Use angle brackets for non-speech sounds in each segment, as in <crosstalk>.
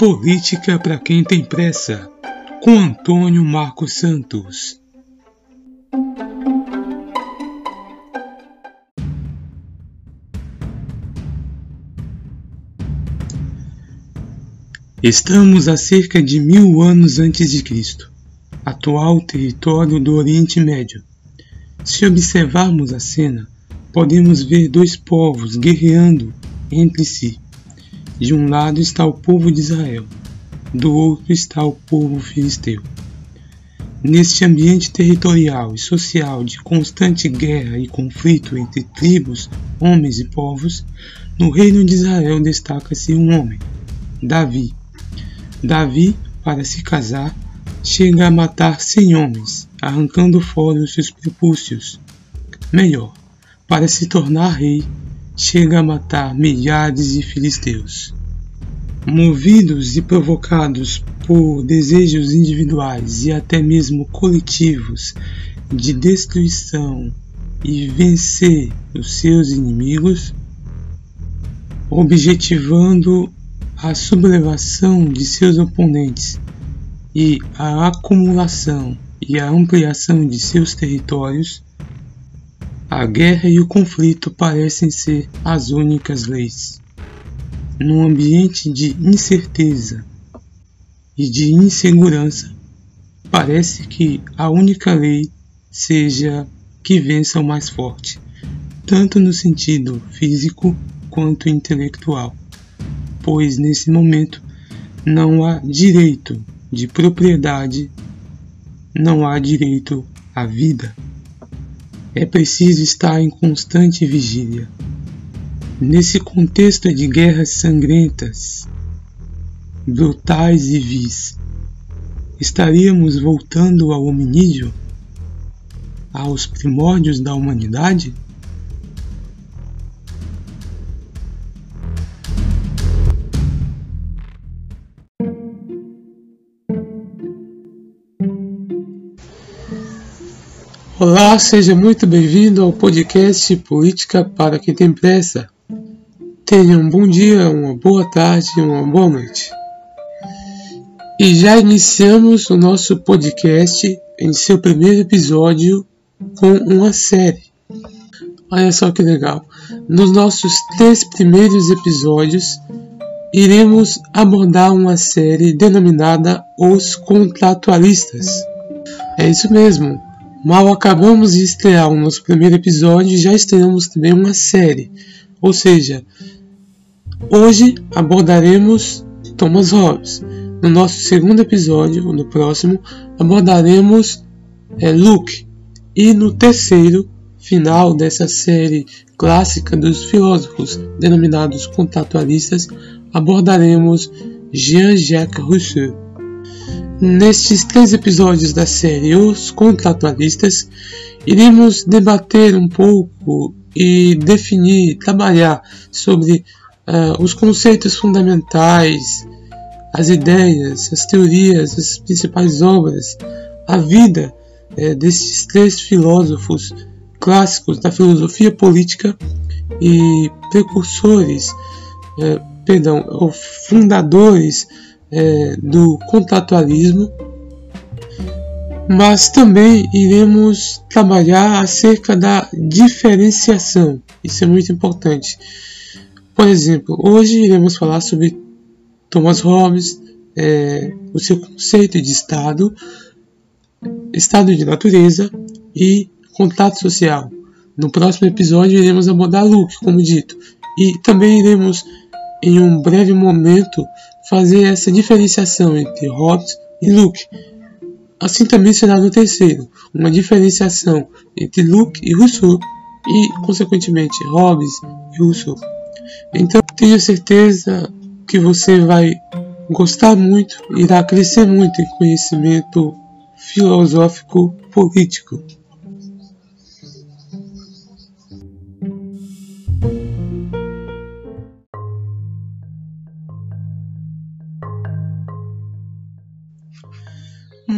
Política para quem tem pressa, com Antônio Marcos Santos. Estamos a cerca de mil anos antes de Cristo, atual território do Oriente Médio. Se observarmos a cena, podemos ver dois povos guerreando entre si. De um lado está o povo de Israel, do outro está o povo filisteu. Neste ambiente territorial e social de constante guerra e conflito entre tribos, homens e povos, no reino de Israel destaca-se um homem, Davi. Davi, para se casar, chega a matar cem homens, arrancando fora os seus prepúcios. Melhor, para se tornar rei, chega a matar milhares de filisteus. Movidos e provocados por desejos individuais e até mesmo coletivos de destruição e vencer os seus inimigos, objetivando a sublevação de seus oponentes e a acumulação e a ampliação de seus territórios, a guerra e o conflito parecem ser as únicas leis. Num ambiente de incerteza e de insegurança, parece que a única lei seja que vença o mais forte, tanto no sentido físico quanto intelectual, pois nesse momento não há direito de propriedade, não há direito à vida é preciso estar em constante vigília. Nesse contexto de guerras sangrentas, brutais e vis, estaríamos voltando ao hominídeo? Aos primórdios da humanidade? Olá, seja muito bem-vindo ao podcast Política para quem tem pressa. Tenha um bom dia, uma boa tarde, uma boa noite. E já iniciamos o nosso podcast em seu primeiro episódio com uma série. Olha só que legal. Nos nossos três primeiros episódios, iremos abordar uma série denominada Os Contratualistas. É isso mesmo Mal acabamos de estrear o nosso primeiro episódio já estreamos também uma série. Ou seja, hoje abordaremos Thomas Hobbes. No nosso segundo episódio, ou no próximo, abordaremos é, Luke. E no terceiro, final dessa série clássica dos filósofos denominados contatualistas, abordaremos Jean-Jacques Rousseau. Nestes três episódios da série Os Contratualistas, iremos debater um pouco e definir, trabalhar sobre uh, os conceitos fundamentais, as ideias, as teorias, as principais obras, a vida uh, desses três filósofos clássicos da filosofia política e precursores, uh, perdão, ou fundadores é, do contratualismo, mas também iremos trabalhar acerca da diferenciação. Isso é muito importante. Por exemplo, hoje iremos falar sobre Thomas Hobbes, é, o seu conceito de Estado, estado de natureza e contrato social. No próximo episódio iremos abordar Luke, como dito, e também iremos, em um breve momento, fazer essa diferenciação entre Hobbes e Luke. Assim também será no terceiro, uma diferenciação entre Luke e Rousseau e, consequentemente, Hobbes e Rousseau. Então, tenho certeza que você vai gostar muito, irá crescer muito em conhecimento filosófico político.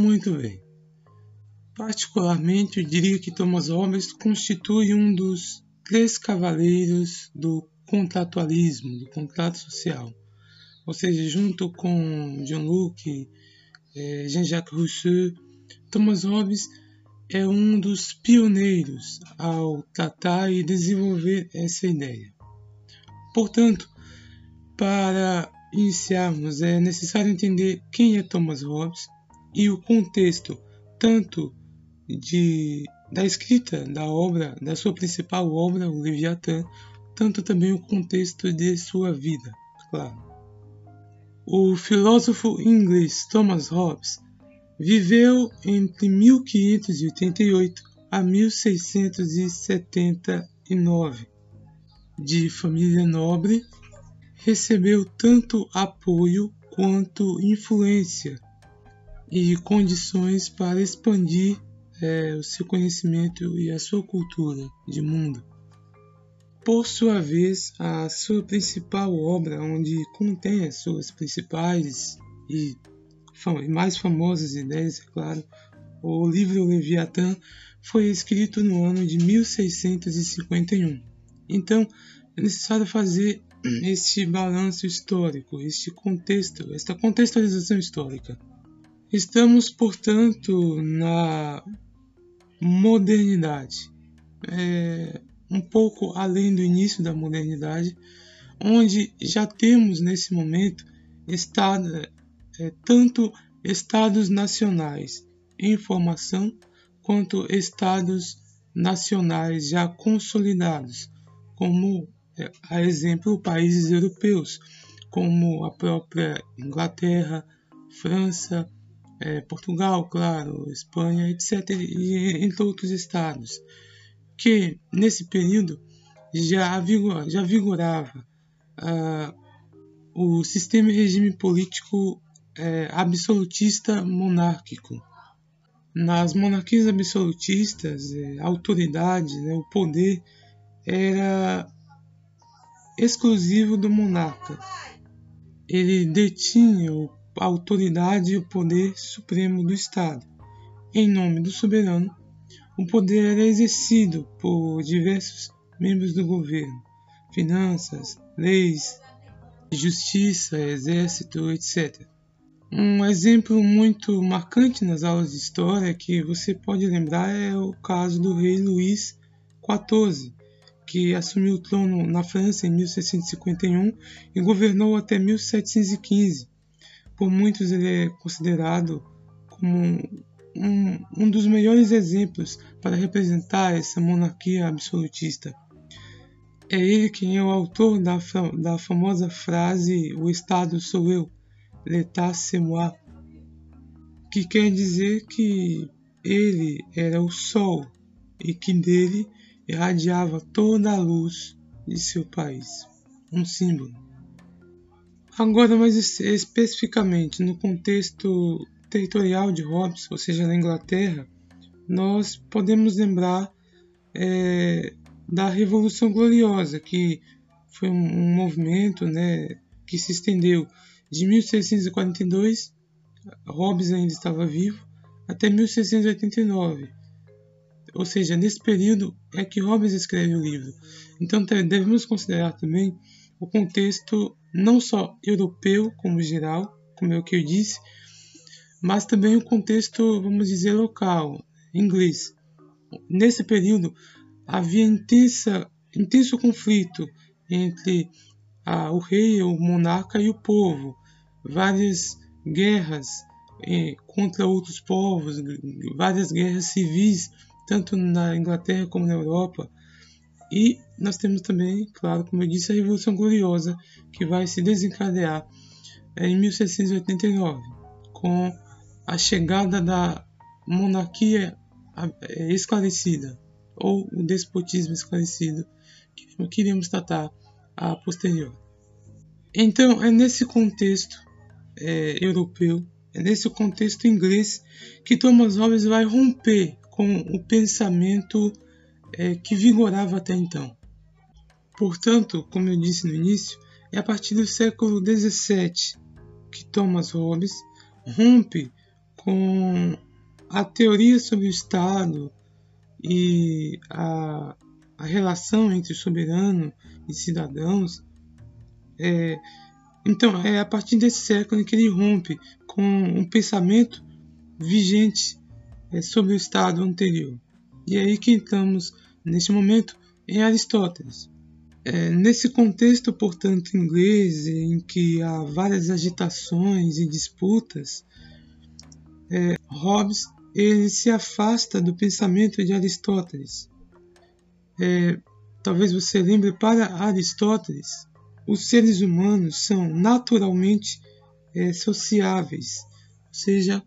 Muito bem. Particularmente, eu diria que Thomas Hobbes constitui um dos três cavaleiros do contratualismo, do contrato social. ou seja, junto com John Locke, é, Jean-Jacques Rousseau, Thomas Hobbes é um dos pioneiros ao tratar e desenvolver essa ideia. Portanto, para iniciarmos, é necessário entender quem é Thomas Hobbes e o contexto tanto de, da escrita da obra, da sua principal obra, o Leviatã, tanto também o contexto de sua vida, claro. O filósofo inglês Thomas Hobbes viveu entre 1588 a 1679. De família nobre, recebeu tanto apoio quanto influência e condições para expandir é, o seu conhecimento e a sua cultura de mundo. Por sua vez, a sua principal obra, onde contém as suas principais e mais famosas ideias, é claro, o livro Leviatã, foi escrito no ano de 1651. Então, é necessário fazer <clears throat> este balanço histórico, este contexto, esta contextualização histórica. Estamos, portanto, na modernidade. É, um pouco além do início da modernidade, onde já temos nesse momento estado, é, tanto estados nacionais em formação quanto estados nacionais já consolidados, como é, a exemplo países europeus, como a própria Inglaterra, França, é, Portugal, claro, Espanha, etc., e entre outros estados que nesse período já, vigor, já vigorava uh, o sistema e regime político é, absolutista monárquico. Nas monarquias absolutistas, é, a autoridade, né, o poder era exclusivo do monarca. Ele detinha a autoridade e o poder supremo do Estado, em nome do soberano o poder era exercido por diversos membros do governo, finanças, leis, justiça, exército, etc. Um exemplo muito marcante nas aulas de história que você pode lembrar é o caso do rei Luís XIV, que assumiu o trono na França em 1651 e governou até 1715. Por muitos ele é considerado como um, um dos melhores exemplos para representar essa monarquia absolutista. É ele quem é o autor da, da famosa frase O Estado sou eu, l'état c'est moi, que quer dizer que ele era o sol e que dele irradiava toda a luz de seu país. Um símbolo. Agora, mais especificamente no contexto territorial de Hobbes, ou seja, na Inglaterra, nós podemos lembrar é, da Revolução Gloriosa, que foi um, movimento né, que se estendeu de 1642, Hobbes ainda estava vivo, até 1689. Ou seja, nesse período é que Hobbes escreve o livro. Então devemos considerar também o contexto não só europeu como geral, como é o que eu disse, mas também o contexto, vamos dizer, local, inglês. Nesse período havia intensa, intenso conflito entre a, o rei, o monarca e o povo, várias guerras eh, contra outros povos, várias guerras civis, tanto na Inglaterra como na Europa. E nós temos também, claro, como eu disse, a Revolução Gloriosa, que vai se desencadear eh, em 1689, com a chegada da monarquia é, esclarecida ou o despotismo esclarecido que queríamos tratar a posterior. Então é nesse contexto é, europeu, é nesse contexto inglês que Thomas Hobbes vai romper com o pensamento é, que vigorava até então. Portanto, como eu disse no início, é a partir do século XVII que Thomas Hobbes rompe com a teoria sobre o Estado e a, a relação entre soberano e cidadãos, é, Então, é a partir desse século que ele rompe com um pensamento vigente é, sobre o estado anterior. E é aí que entramos, neste momento, em Aristóteles. É, nesse contexto, portanto, inglês, em que há várias agitações e disputas, é, Hobbes ele se afasta do pensamento de Aristóteles. É, talvez você lembre, para Aristóteles, os seres humanos são naturalmente é, sociáveis, ou seja,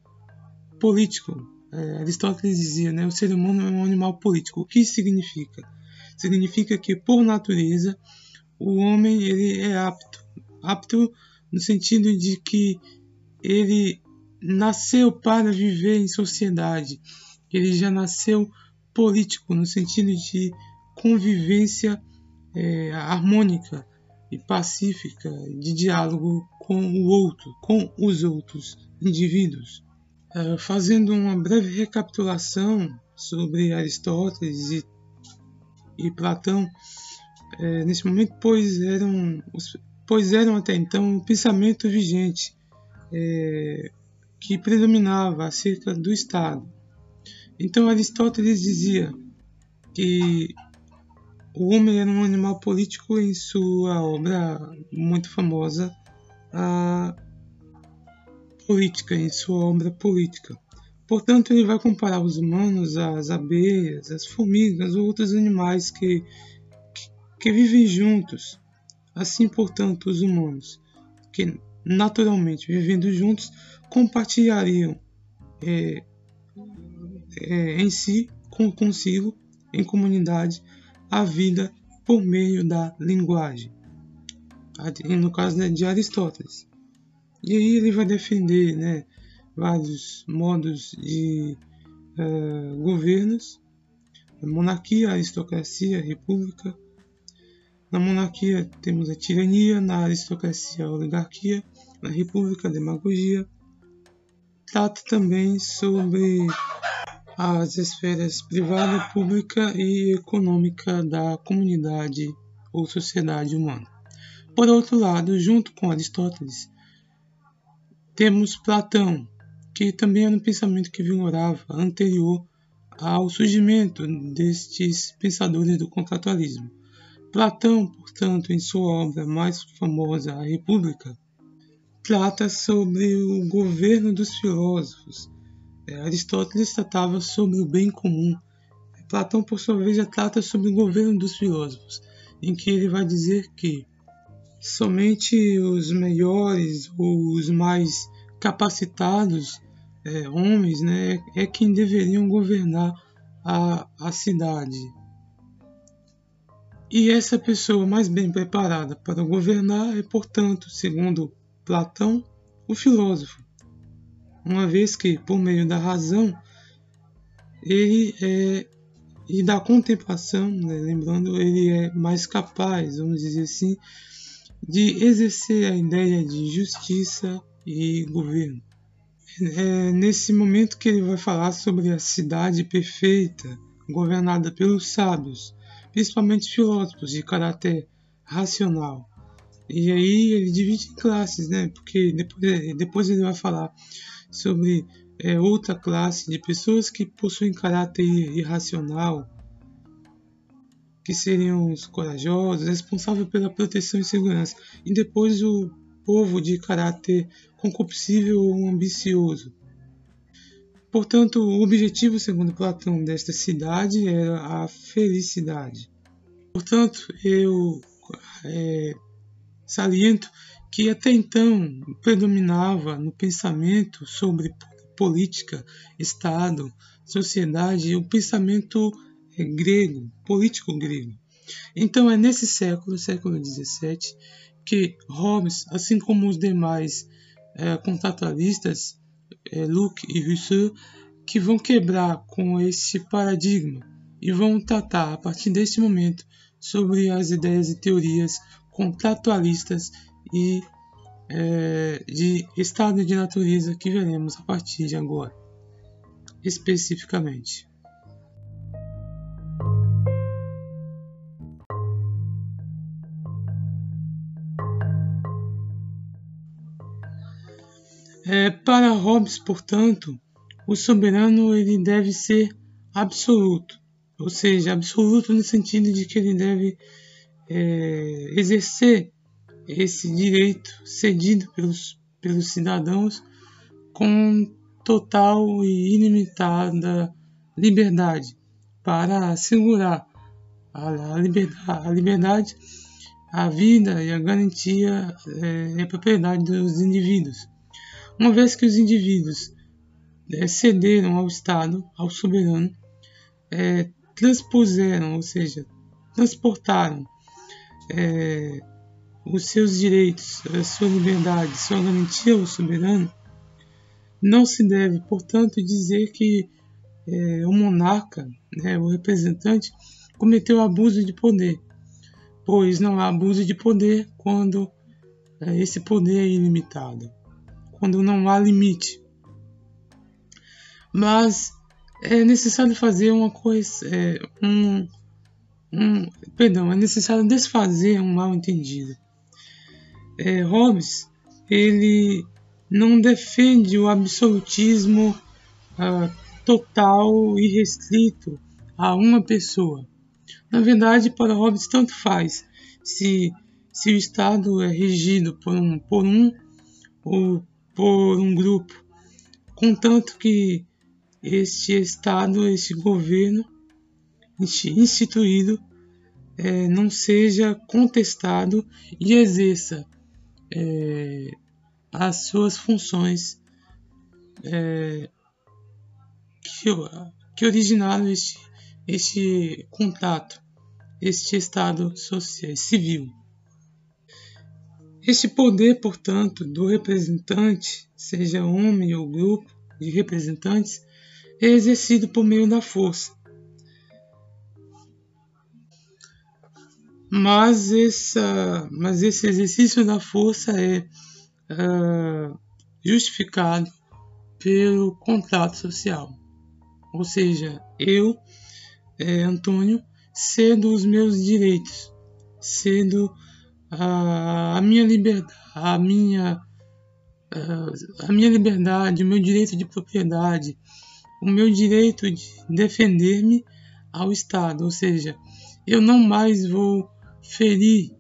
político. É, Aristóteles dizia, né, o ser humano é um animal político. O que isso significa? Significa que, por natureza, o homem ele é apto, apto no sentido de que ele nasceu para viver em sociedade. Ele já nasceu político no sentido de convivência é, harmônica e pacífica de diálogo com o outro, com os outros indivíduos. É, fazendo uma breve recapitulação sobre Aristóteles e, e Platão, é, nesse momento, pois eram, pois eram até então o pensamento vigente é, que predominava acerca do Estado. Então Aristóteles dizia que o homem era um animal político em sua obra muito famosa, a Política, em sua obra Política. Portanto, ele vai comparar os humanos às abelhas, às formigas ou outros animais que, que, que vivem juntos. Assim, portanto, os humanos, que naturalmente vivendo juntos, compartilhariam é, é, em si, com, consigo, em comunidade, a vida por meio da linguagem. No caso né, de Aristóteles. E aí ele vai defender né, vários modos de uh, governos, monarquia, aristocracia, república. Na monarquia temos a tirania, na aristocracia a oligarquia, na república a demagogia, trata também sobre as esferas privada, pública e econômica da comunidade ou sociedade humana. Por outro lado, junto com Aristóteles, temos Platão, que também era um pensamento que vigorava anterior ao surgimento destes pensadores do contratualismo. Platão, portanto, em sua obra mais famosa, A República, trata sobre o governo dos filósofos. É, Aristóteles tratava sobre o bem comum. Platão, por sua vez, já trata sobre o governo dos filósofos, em que ele vai dizer que somente os melhores ou os mais capacitados é, homens né, é quem deveriam governar a, a cidade. E essa pessoa mais bem preparada para governar é, portanto, segundo Platão, o filósofo, uma vez que, por meio da razão, ele é, e da contemplação, né, lembrando, ele é mais capaz, vamos dizer assim, de exercer a ideia de justiça e governo. É nesse momento que ele vai falar sobre a cidade perfeita, governada pelos sábios, principalmente filósofos de caráter racional, e aí ele divide em classes, né? Porque depois, depois ele vai falar sobre é, outra classe de pessoas que possuem caráter irracional, que seriam os corajosos, responsáveis pela proteção e segurança. E depois o povo de caráter concupiscível ou ambicioso. Portanto, o objetivo, segundo Platão, desta cidade era a felicidade. Portanto, eu é, Saliento que até então predominava no pensamento sobre política, Estado, sociedade, o pensamento é, grego, político grego. Então é nesse século, século XVII, que Hobbes, assim como os demais é, contratualistas, é, Luke e Rousseau, que vão quebrar com esse paradigma e vão tratar a partir desse momento sobre as ideias e teorias contratualistas e é, de estado de natureza que veremos a partir de agora, especificamente. É, para Hobbes, portanto, o soberano ele deve ser absoluto, ou seja, absoluto no sentido de que ele deve é, exercer esse direito cedido pelos, pelos cidadãos com total e ilimitada liberdade para assegurar a, liberdade, a liberdade, a vida e a garantia é, e a propriedade dos indivíduos. Uma vez que os indivíduos é, cederam ao Estado, ao soberano, é, transpuseram, ou seja, transportaram é, os seus direitos, a sua liberdade, sua garantia ao soberano, não se deve, portanto, dizer que é, o monarca, né, o representante, cometeu abuso de poder, pois não há abuso de poder quando é, esse poder é ilimitado, quando não há limite. Mas é necessário fazer uma coisa, é, um, um, perdão, é necessário desfazer um mal entendido. É, Hobbes ele não defende o absolutismo uh, total e restrito a uma pessoa. Na verdade, para Hobbes, tanto faz se, se o Estado é regido por um, por um ou por um grupo, contanto que este Estado, este governo instituído, é, não seja contestado e exerça é, as suas funções é, que, que originaram este, este contato, este estado social, civil. Este poder, portanto, do representante, seja homem ou grupo de representantes, é exercido por meio da força. Mas, essa, mas esse exercício da força é uh, justificado pelo contrato social. Ou seja, eu, é, Antônio, cedo os meus direitos, cedo a, minha liberdade, a minha, a minha liberdade, o meu direito de propriedade, o meu direito de defender-me ao Estado. Ou seja, eu não mais vou ferir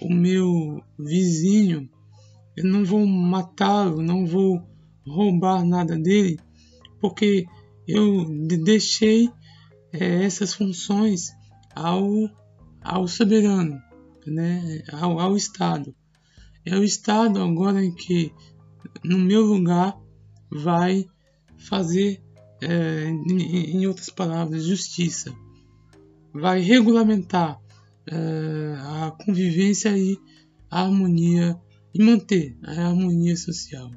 o meu vizinho, eu não vou matá-lo, não vou roubar nada dele, porque eu deixei é, essas funções ao, ao soberano, né, ao, ao Estado. É o Estado agora que, no meu lugar, vai fazer, é, em, em outras palavras, justiça. Vai regulamentar é, a convivência e a harmonia e manter a harmonia social.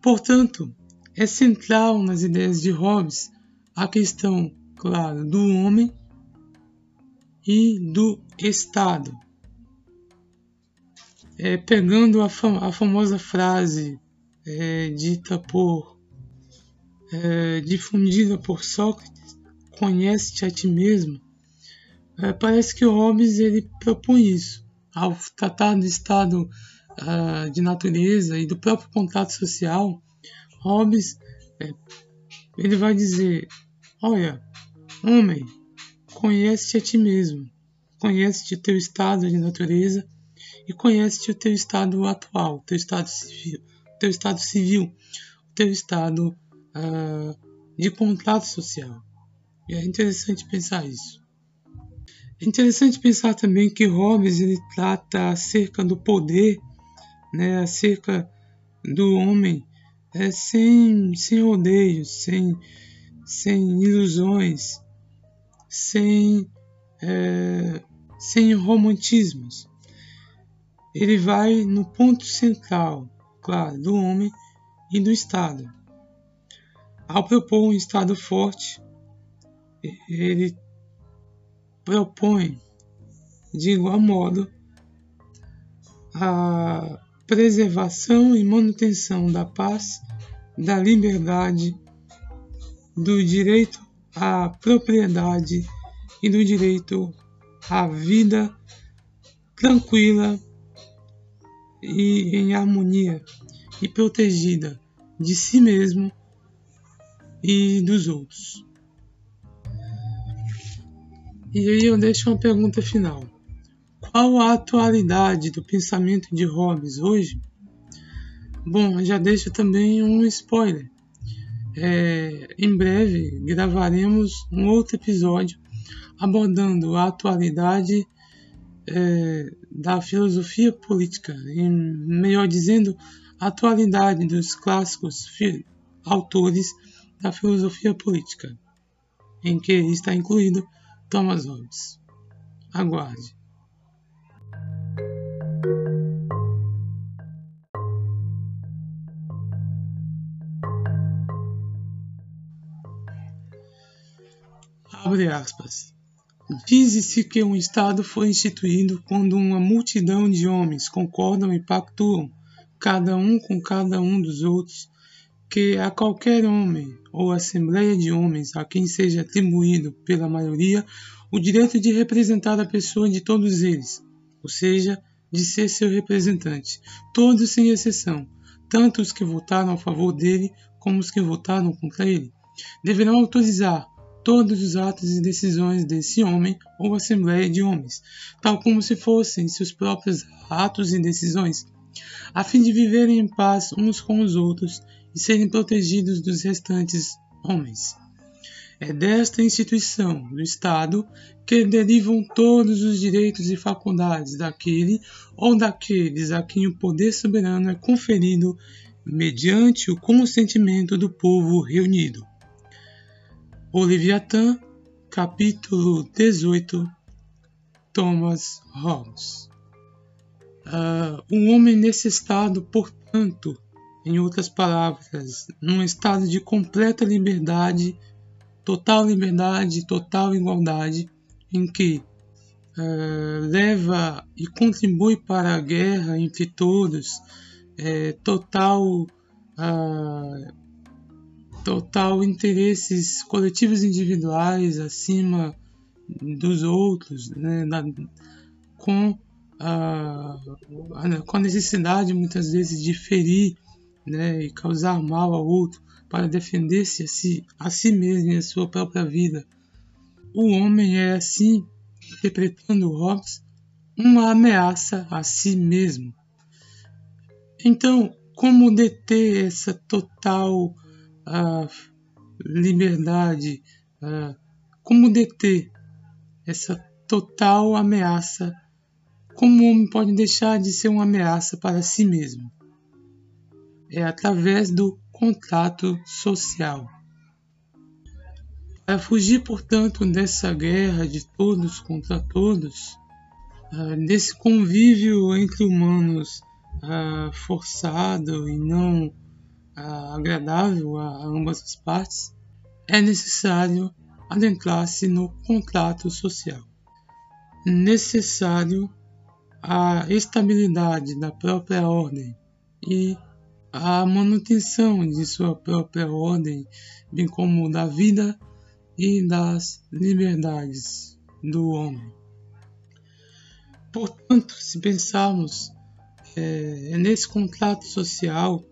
Portanto, é central nas ideias de Hobbes a questão, claro, do homem e do Estado. É, pegando a, fam a, famosa frase é, dita por, é, difundida por Sócrates, conhece-te a ti mesmo, é, parece que Hobbes ele propõe isso. Ao tratar do estado uh, de natureza e do próprio contrato social, Hobbes é, ele vai dizer: Olha, homem, conhece-te a ti mesmo, conhece-te o teu estado de natureza e conhece-te o teu estado atual, teu estado civil, teu estado civil, o teu estado uh, de contrato social. E é interessante pensar isso. É interessante pensar também que Hobbes ele trata acerca do poder, né, acerca do homem, é, sem, sem rodeios, sem, sem ilusões, sem, é, sem romantismos. Ele vai no ponto central, claro, do homem e do Estado. Ao propor um Estado forte, ele propõe, de igual modo, a preservação e manutenção da paz, da liberdade, do direito à propriedade e do direito à vida tranquila e em harmonia, e protegida de si mesmo e dos outros. E aí eu deixo uma pergunta final. Qual a atualidade do pensamento de Hobbes hoje? Bom, já deixo também um spoiler. É, em breve gravaremos um outro episódio abordando a atualidade é, da filosofia política, em, melhor dizendo, a atualidade dos clássicos autores da filosofia política, em que está incluído Thomas Hobbes. Aguarde. Abre aspas. Diz-se que um Estado foi instituído quando uma multidão de homens concordam e pactuam, cada um com cada um dos outros, que a qualquer homem ou assembleia de homens a quem seja atribuído pela maioria o direito de representar a pessoa de todos eles, ou seja, de ser seu representante, todos sem exceção, tanto os que votaram a favor dele como os que votaram contra ele, deverão autorizar todos os atos e decisões desse homem ou assembleia de homens, tal como se fossem seus próprios atos e decisões, a fim de viverem em paz uns com os outros e serem protegidos dos restantes homens. É desta instituição do Estado que derivam todos os direitos e faculdades daquele ou daqueles a quem o poder soberano é conferido mediante o consentimento do povo reunido. O Leviatã, capítulo 18, Thomas Hobbes. Uh, o homem nesse estado, portanto, em outras palavras, num estado de completa liberdade, total liberdade, total igualdade, em que uh, leva e contribui para a guerra entre todos, é, total, uh, total interesses coletivos individuais acima dos outros, né, na, com, a, com a necessidade muitas vezes de ferir né, e causar mal ao outro para defender-se a si, a si mesmo e a sua própria vida. O homem é assim, interpretando Hobbes, uma ameaça a si mesmo. Então, como deter essa total uh, liberdade? Uh, como deter essa total ameaça? Como o homem pode deixar de ser uma ameaça para si mesmo? é através do contrato social. Para fugir, portanto, dessa guerra de todos contra todos, ah, desse convívio entre humanos ah, forçado e não agradável a ambas as partes, é necessário adentrar-se no contrato social. Necessário a estabilidade da própria ordem e a manutenção de sua própria ordem, bem como da vida e das liberdades do homem. Portanto, se pensarmos é, nesse contrato social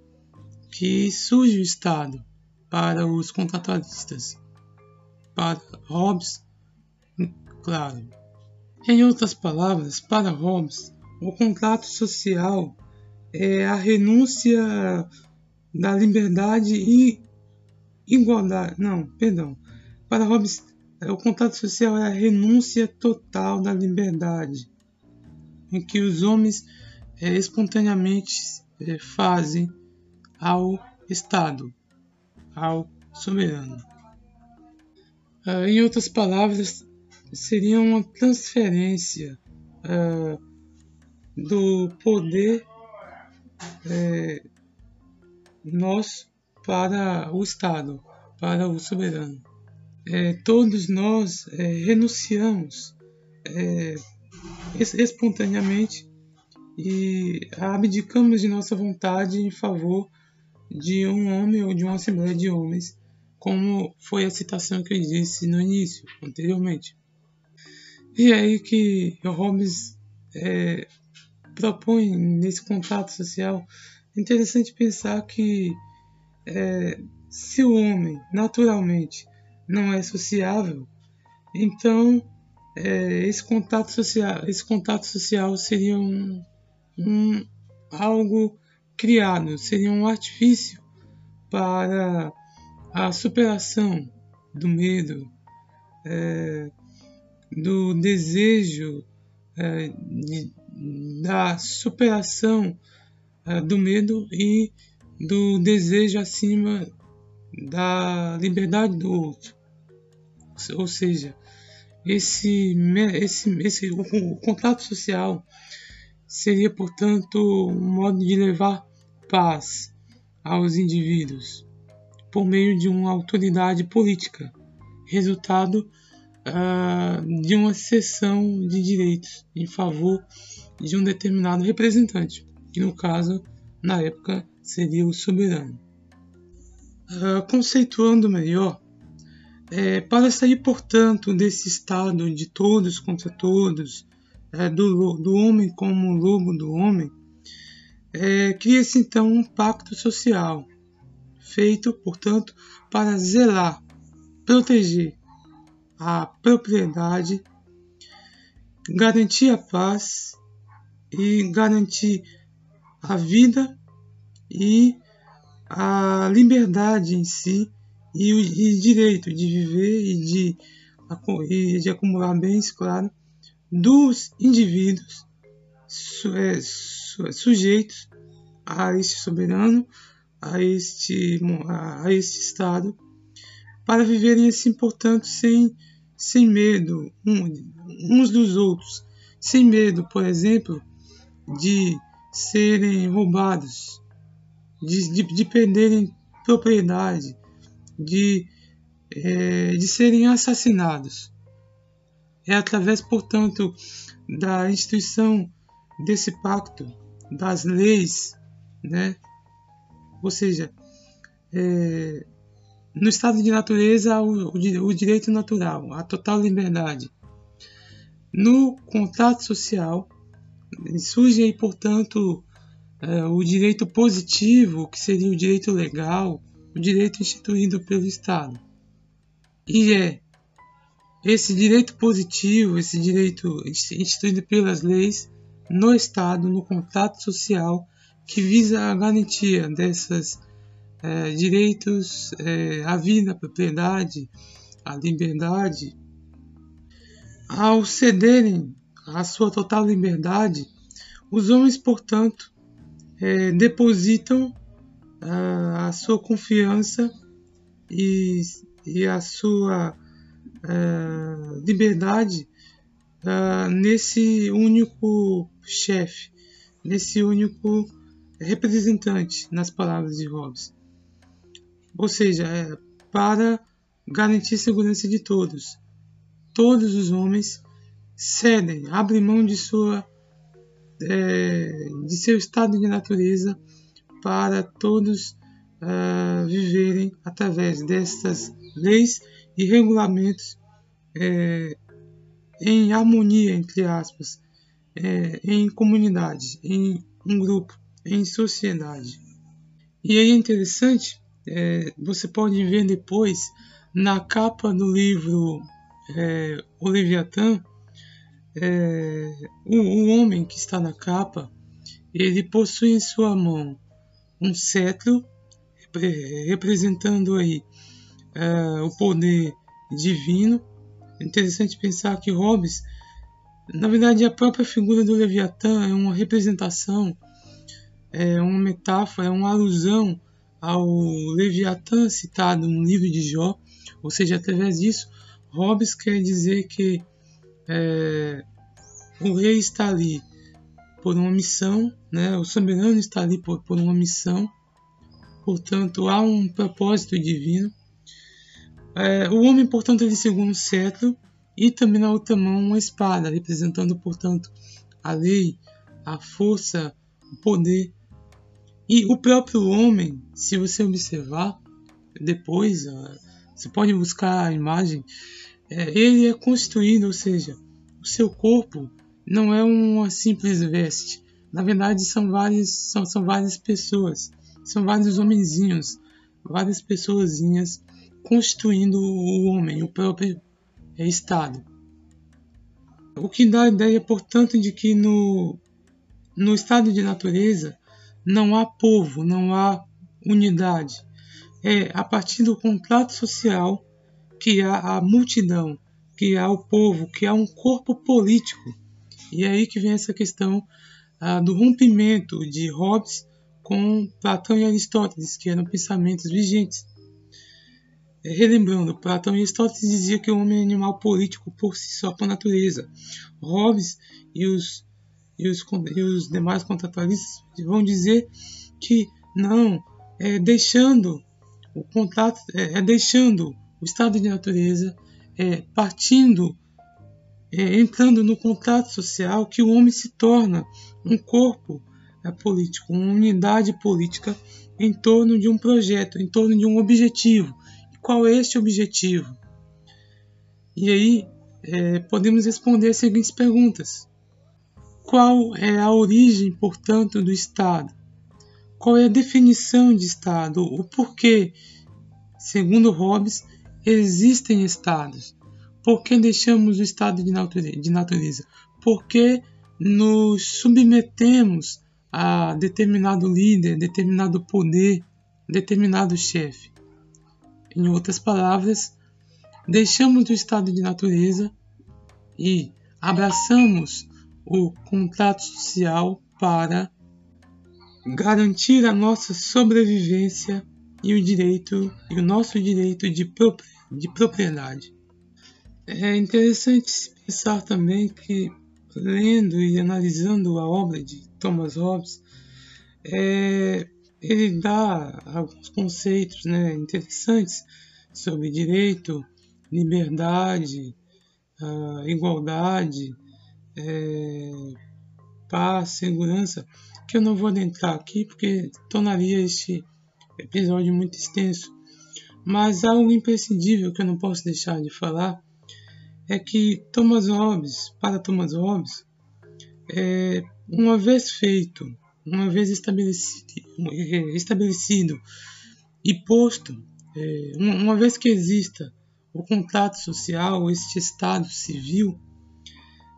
que surge o Estado para os contratualistas, para Hobbes, claro. Em outras palavras, para Hobbes, o contrato social é a renúncia da liberdade e igualdade. Não, perdão. Para Hobbes, o contato social é a renúncia total da liberdade, em que os homens é, espontaneamente é, fazem ao Estado, ao soberano. Uh, em outras palavras, seria uma transferência uh, do poder é, nós para o Estado, para o soberano. É, todos nós é, renunciamos espontaneamente e abdicamos de nossa vontade em favor de um homem ou de uma assembleia de homens, como foi a citação que eu disse no início, anteriormente. E é aí que Hobbes é, propõe nesse contrato social interessante pensar que é, se o homem naturalmente não é sociável, então é, esse contato social, esse contato social seria um, um algo criado, seria um artifício para a superação do medo, é, do desejo é, de, da superação é, do medo e do desejo acima da liberdade do outro. Ou seja, esse, esse, esse o, o contato social seria, portanto, um modo de levar paz aos indivíduos por meio de uma autoridade política, resultado uh, de uma cessão de direitos em favor de um determinado representante, que no caso, na época, seria o soberano. Uh, conceituando melhor, é, para sair, portanto, desse estado de todos contra todos, é, do, do homem como lobo do homem, é, cria-se então um pacto social, feito, portanto, para zelar, proteger a propriedade, garantir a paz e garantir a vida e a liberdade em si e o e direito de viver e de, e de acumular bens, claro, dos indivíduos é, sujeitos a este soberano, a este, a este Estado, para viverem assim, portanto, sem, sem medo uns dos outros, sem medo, por exemplo, de serem roubados, de, de, de perderem propriedade, de, é, de serem assassinados. É através, portanto, da instituição desse pacto, das leis, né? ou seja, é, no estado de natureza, o, o, direito natural, a total liberdade. No contato social, surge aí, portanto, é, o direito positivo, que seria o direito legal, o direito instituído pelo Estado. E é esse direito positivo, esse direito instituído pelas leis no Estado, no contato social, que visa a garantia desses é, direitos é, à vida, à propriedade, à liberdade. Ao cederem a sua total liberdade, os homens, portanto, é, depositam a, a sua confiança e, e a sua uh, liberdade uh, nesse único chefe, nesse único representante, nas palavras de Hobbes. Ou seja, é para garantir segurança de todos. Todos os homens cedem, abrem mão de sua é, de seu estado de natureza para todos uh, viverem através destas leis e regulamentos é, em harmonia, entre aspas, é, em comunidade, em um grupo, em sociedade. E aí é interessante, é, você pode ver depois na capa do livro é, O Leviatã, é, o, o homem que está na capa, ele possui em sua mão um cetro representando aí uh, o poder divino. Interessante pensar que Hobbes, na verdade, a própria figura do Leviatã é uma representação, é uma metáfora, é uma alusão ao Leviatã citado no livro de Jó, ou seja, através disso, Hobbes quer dizer que é, o rei está ali por uma missão, né? o soberano está ali por, por uma missão, portanto há um propósito divino. É, o homem, portanto, ele segura um cetro e também na outra mão uma espada, representando, portanto, a lei, a força, o poder. E o próprio homem, se você observar depois, você pode buscar a imagem, é, ele é construído, ou seja, o seu corpo não é uma simples veste, Na verdade, são várias, são, são várias pessoas, são vários homenzinhos, várias pessoazinhas constituindo o homem, o próprio é, Estado. O que dá a ideia, portanto, de que no, no estado de natureza não há povo, não há unidade. É a partir do contrato social que há a multidão, que há o povo, que há um corpo político. E é aí que vem essa questão ah, do rompimento de Hobbes com Platão e Aristóteles, que eram pensamentos vigentes. Relembrando, Platão e Aristóteles diziam que o homem é animal político por si só, por natureza. Hobbes e os, e os, e os demais contratualistas vão dizer que não, é deixando o contato, é, é deixando o estado de natureza, é, partindo, é, entrando no contato social, que o homem se torna um corpo é, político, uma unidade política em torno de um projeto, em torno de um objetivo qual é este objetivo? E aí é, podemos responder as seguintes perguntas: Qual é a origem, portanto, do Estado? Qual é a definição de Estado? O porquê, segundo Hobbes, existem Estados? Por que deixamos o estado de natureza? Por que nos submetemos a determinado líder, determinado poder, determinado chefe? Em outras palavras, deixamos o estado de natureza e abraçamos o contrato social para garantir a nossa sobrevivência e o direito e o nosso direito de, de propriedade. É interessante pensar também que lendo e analisando a obra de Thomas Hobbes, é, ele dá alguns conceitos né, interessantes sobre direito, liberdade, uh, igualdade, é, paz, segurança, que eu não vou adentrar aqui porque tornaria este episódio muito extenso. Mas algo imprescindível que eu não posso deixar de falar é que Thomas Hobbes, para Thomas Hobbes, é, uma vez feito uma vez estabelecido, estabelecido e posto, é, uma vez que exista o contato social, este estado civil,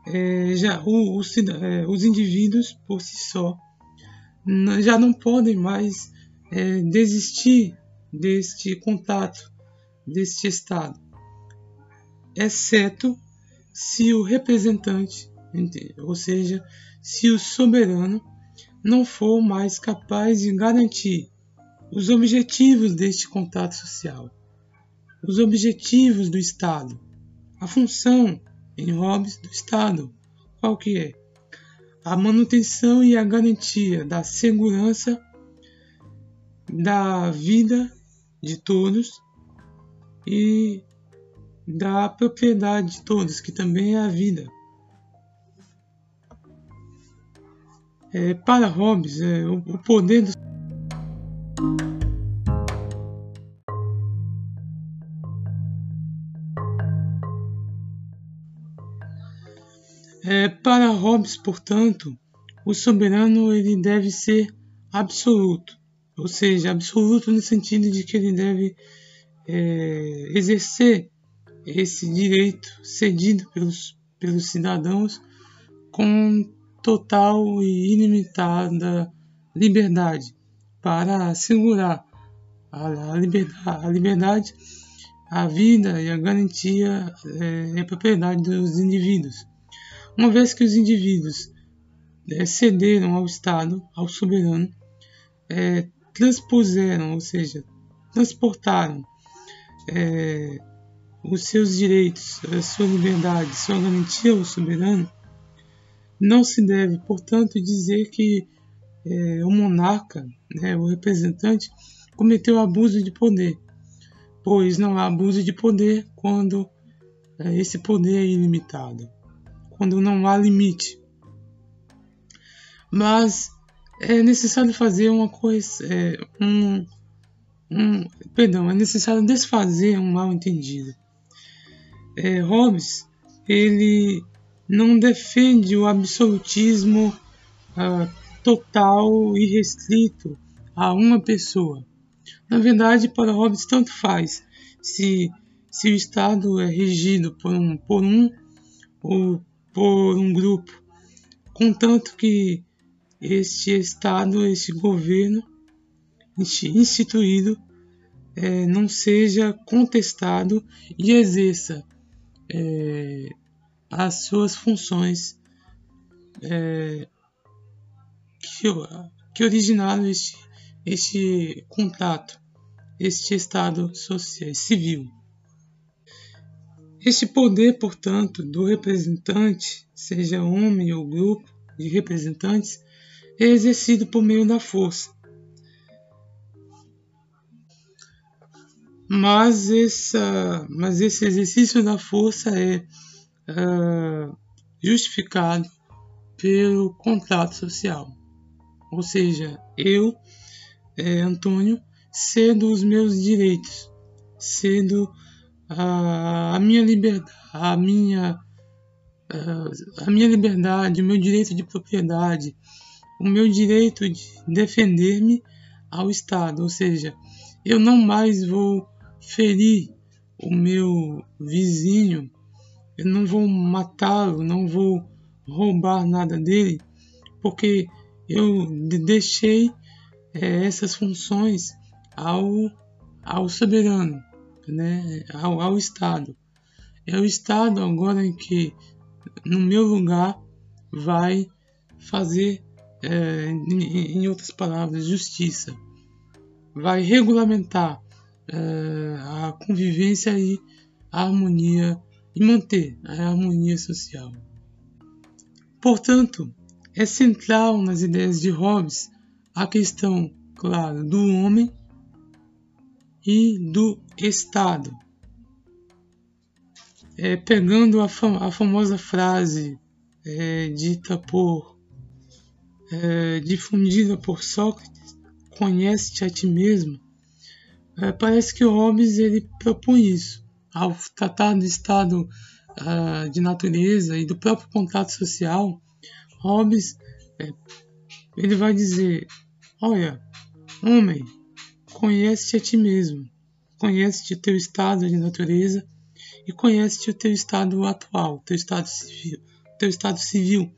é, já o, o, é, os indivíduos por si só já não podem mais desistir deste contato, deste estado, exceto se o representante, ou seja, se o soberano não for mais capaz de garantir os objetivos deste contato social, os objetivos do Estado, a função em Hobbes do Estado, qual que é? A manutenção e a garantia da segurança da vida de todos e da propriedade de todos, que também é a vida. É, para Hobbes, é, o, o poder do É, para Hobbes, portanto, o soberano ele deve ser absoluto, ou seja, absoluto no sentido de que ele deve é, exercer esse direito cedido pelos, pelos cidadãos com total e ilimitada liberdade para assegurar a, liberdade, a liberdade, a vida e a garantia é, a propriedade dos indivíduos. Uma vez que os indivíduos é, cederam ao Estado, ao soberano, é, transpuseram, ou seja, transportaram é, os seus direitos, a sua liberdade, sua garantia ao soberano, não se deve, portanto, dizer que é, o monarca, né, o representante, cometeu abuso de poder, pois não há abuso de poder quando é, esse poder é ilimitado, quando não há limite. Mas é necessário fazer uma coisa, é, um, um, perdão, é necessário desfazer um mal entendido. É, Hobbes, ele não defende o absolutismo ah, total e restrito a uma pessoa. Na verdade, para Hobbes, tanto faz se, se o Estado é regido por um, por um ou por um grupo, contanto que este Estado, este governo instituído, é, não seja contestado e exerça é, as suas funções é, que, que originaram este, este contato, este estado social, civil. Este poder, portanto, do representante, seja homem ou grupo de representantes, é exercido por meio da força. Mas, essa, mas esse exercício da força é uh, justificado pelo contrato social. Ou seja, eu, é, Antônio, cedo os meus direitos, cedo a, a minha liberdade, a minha, a, a minha liberdade, o meu direito de propriedade, o meu direito de defender-me ao Estado. Ou seja, eu não mais vou ferir o meu vizinho, eu não vou matá-lo, não vou roubar nada dele, porque eu deixei é, essas funções ao, ao soberano, né, ao, ao Estado. É o Estado agora que, no meu lugar, vai fazer, é, em, em outras palavras, justiça. Vai regulamentar é, a convivência e a harmonia e manter a harmonia social. Portanto, é central nas ideias de Hobbes a questão, claro, do homem e do Estado. É, pegando a, fam a, famosa frase é, dita por é, difundida por Sócrates, conhece-te a ti mesmo, é, parece que Hobbes ele propõe isso. Ao tratar do estado uh, de natureza e do próprio contrato social, Hobbes é, ele vai dizer: Olha, homem, conhece-te a ti mesmo, conhece-te o teu estado de natureza e conhece-te o teu estado atual, teu estado civil, teu estado civil,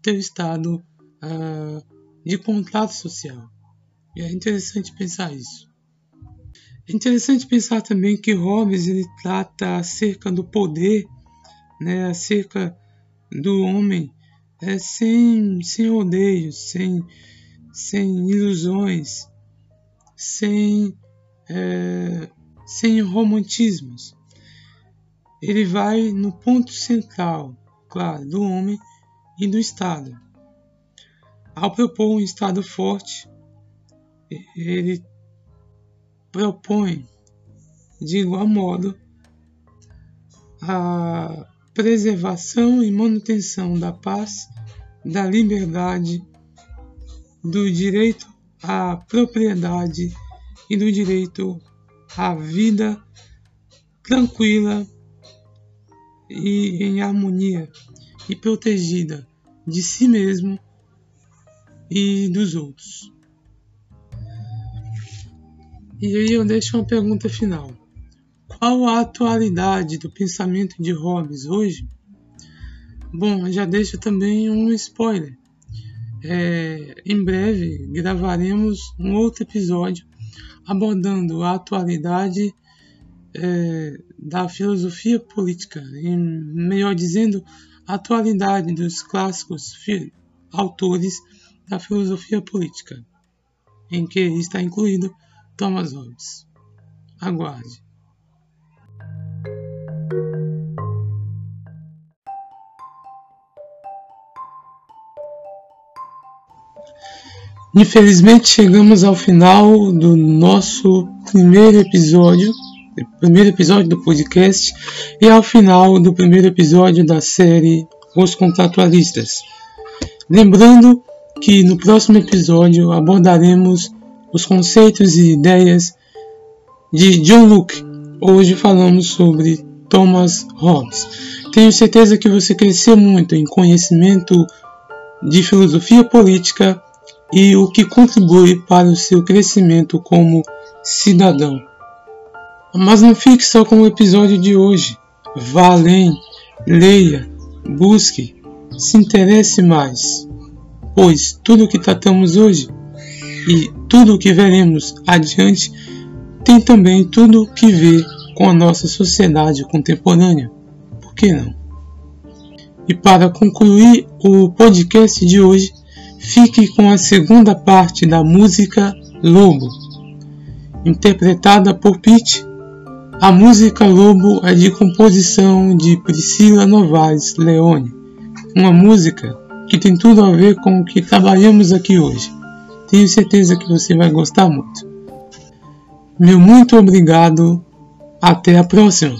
teu estado uh, de contrato social. E é interessante pensar isso. É interessante pensar também que Hobbes ele trata acerca do poder, né, acerca do homem, é, sem, sem rodeios, sem, sem ilusões, sem, é, sem romantismos. Ele vai no ponto central, claro, do homem e do Estado. Ao propor um Estado forte, ele propõe, de igual modo, a preservação e manutenção da paz, da liberdade, do direito à propriedade e do direito à vida tranquila e em harmonia e protegida de si mesmo e dos outros. E aí eu deixo uma pergunta final. Qual a atualidade do pensamento de Hobbes hoje? Bom, já deixo também um spoiler. É, em breve gravaremos um outro episódio abordando a atualidade é, da filosofia política, em, melhor dizendo, a atualidade dos clássicos autores da filosofia política, em que está incluído Thomas Hobbes. Aguarde. Infelizmente chegamos ao final do nosso primeiro episódio, primeiro episódio do podcast e ao final do primeiro episódio da série Os Contratualistas. Lembrando que no próximo episódio abordaremos os conceitos e ideias de John Locke. Hoje falamos sobre Thomas Hobbes. Tenho certeza que você cresceu muito em conhecimento de filosofia política e o que contribui para o seu crescimento como cidadão. Mas não fique só com o episódio de hoje. Vá além, leia, busque, se interesse mais, pois tudo o que tratamos hoje e tudo o que veremos adiante tem também tudo que ver com a nossa sociedade contemporânea. Por que não? E para concluir o podcast de hoje, fique com a segunda parte da música Lobo, interpretada por Pete. A música Lobo é de composição de Priscila Novaes Leone, uma música que tem tudo a ver com o que trabalhamos aqui hoje. Tenho certeza que você vai gostar muito. Meu muito obrigado. Até a próxima.